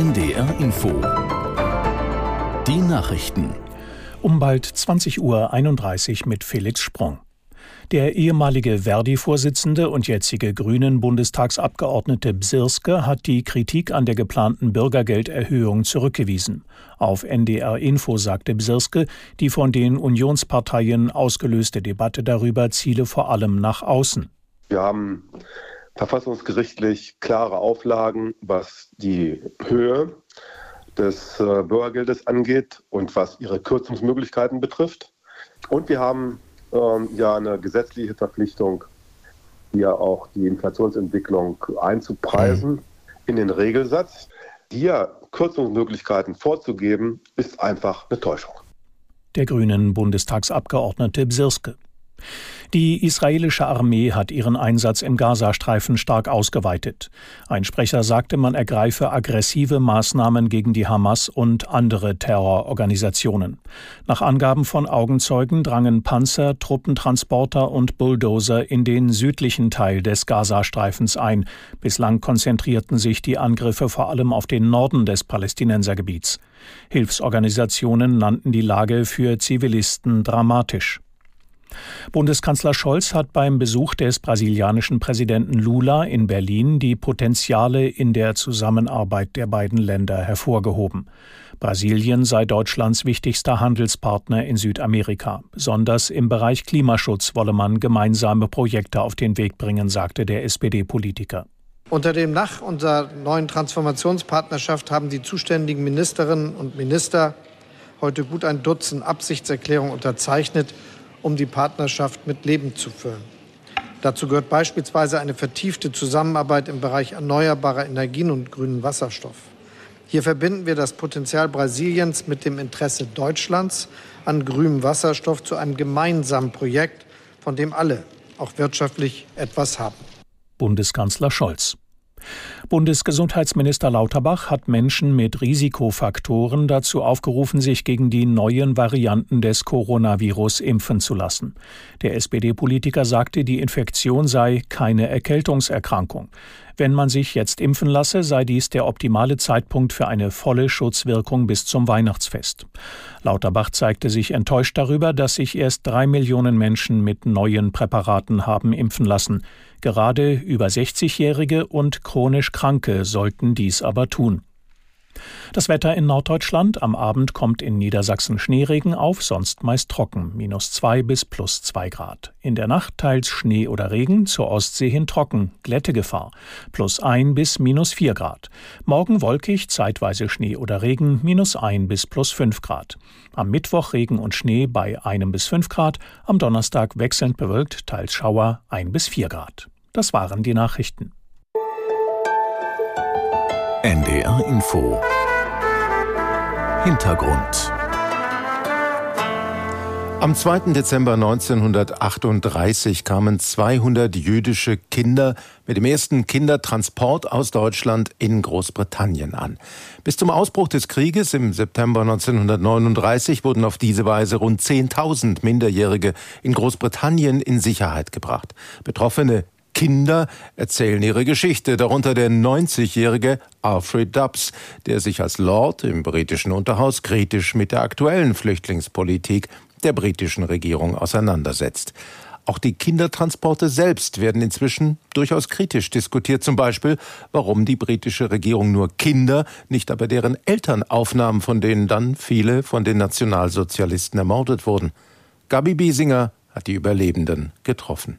NDR Info. Die Nachrichten. Um bald 20.31 Uhr mit Felix Sprung. Der ehemalige Verdi-Vorsitzende und jetzige Grünen-Bundestagsabgeordnete Bsirske hat die Kritik an der geplanten Bürgergelderhöhung zurückgewiesen. Auf NDR Info sagte Bsirske, die von den Unionsparteien ausgelöste Debatte darüber ziele vor allem nach außen. Wir haben verfassungsgerichtlich klare Auflagen, was die Höhe des äh, Bürgergeldes angeht und was ihre Kürzungsmöglichkeiten betrifft. Und wir haben ähm, ja eine gesetzliche Verpflichtung, hier auch die Inflationsentwicklung einzupreisen mhm. in den Regelsatz. Hier Kürzungsmöglichkeiten vorzugeben, ist einfach eine Täuschung. Der grünen Bundestagsabgeordnete Bsirske. Die israelische Armee hat ihren Einsatz im Gazastreifen stark ausgeweitet. Ein Sprecher sagte, man ergreife aggressive Maßnahmen gegen die Hamas und andere Terrororganisationen. Nach Angaben von Augenzeugen drangen Panzer, Truppentransporter und Bulldozer in den südlichen Teil des Gazastreifens ein. Bislang konzentrierten sich die Angriffe vor allem auf den Norden des Palästinensergebiets. Hilfsorganisationen nannten die Lage für Zivilisten dramatisch. Bundeskanzler Scholz hat beim Besuch des brasilianischen Präsidenten Lula in Berlin die Potenziale in der Zusammenarbeit der beiden Länder hervorgehoben. Brasilien sei Deutschlands wichtigster Handelspartner in Südamerika. Besonders im Bereich Klimaschutz wolle man gemeinsame Projekte auf den Weg bringen, sagte der SPD-Politiker. Unter dem Dach unserer neuen Transformationspartnerschaft haben die zuständigen Ministerinnen und Minister heute gut ein Dutzend Absichtserklärungen unterzeichnet um die Partnerschaft mit Leben zu füllen. Dazu gehört beispielsweise eine vertiefte Zusammenarbeit im Bereich erneuerbarer Energien und grünen Wasserstoff. Hier verbinden wir das Potenzial Brasiliens mit dem Interesse Deutschlands an grünem Wasserstoff zu einem gemeinsamen Projekt, von dem alle, auch wirtschaftlich, etwas haben. Bundeskanzler Scholz. Bundesgesundheitsminister Lauterbach hat Menschen mit Risikofaktoren dazu aufgerufen, sich gegen die neuen Varianten des Coronavirus impfen zu lassen. Der SPD-Politiker sagte, die Infektion sei keine Erkältungserkrankung. Wenn man sich jetzt impfen lasse, sei dies der optimale Zeitpunkt für eine volle Schutzwirkung bis zum Weihnachtsfest. Lauterbach zeigte sich enttäuscht darüber, dass sich erst drei Millionen Menschen mit neuen Präparaten haben impfen lassen. Gerade über 60-Jährige und chronisch Kranke sollten dies aber tun. Das Wetter in Norddeutschland. Am Abend kommt in Niedersachsen Schneeregen auf, sonst meist trocken. Minus zwei bis plus zwei Grad. In der Nacht teils Schnee oder Regen, zur Ostsee hin trocken. Glättegefahr. Plus ein bis minus vier Grad. Morgen wolkig, zeitweise Schnee oder Regen, minus ein bis plus fünf Grad. Am Mittwoch Regen und Schnee bei einem bis fünf Grad. Am Donnerstag wechselnd bewölkt, teils Schauer, ein bis vier Grad. Das waren die Nachrichten. NDR Info Hintergrund am 2. Dezember 1938 kamen 200 jüdische Kinder mit dem ersten Kindertransport aus Deutschland in Großbritannien an. Bis zum Ausbruch des Krieges im September 1939 wurden auf diese Weise rund 10.000 Minderjährige in Großbritannien in Sicherheit gebracht. Betroffene Kinder erzählen ihre Geschichte, darunter der 90-jährige Alfred Dubs, der sich als Lord im britischen Unterhaus kritisch mit der aktuellen Flüchtlingspolitik der britischen Regierung auseinandersetzt. Auch die Kindertransporte selbst werden inzwischen durchaus kritisch diskutiert. Zum Beispiel, warum die britische Regierung nur Kinder, nicht aber deren Eltern aufnahm, von denen dann viele von den Nationalsozialisten ermordet wurden. Gabi Biesinger hat die Überlebenden getroffen.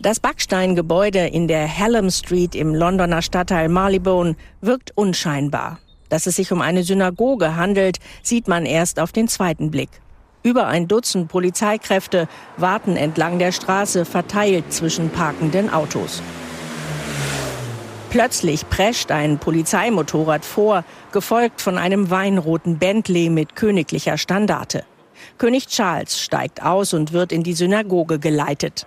Das Backsteingebäude in der Hallam Street im Londoner Stadtteil Marylebone wirkt unscheinbar. Dass es sich um eine Synagoge handelt, sieht man erst auf den zweiten Blick. Über ein Dutzend Polizeikräfte warten entlang der Straße verteilt zwischen parkenden Autos. Plötzlich prescht ein Polizeimotorrad vor, gefolgt von einem weinroten Bentley mit königlicher Standarte. König Charles steigt aus und wird in die Synagoge geleitet.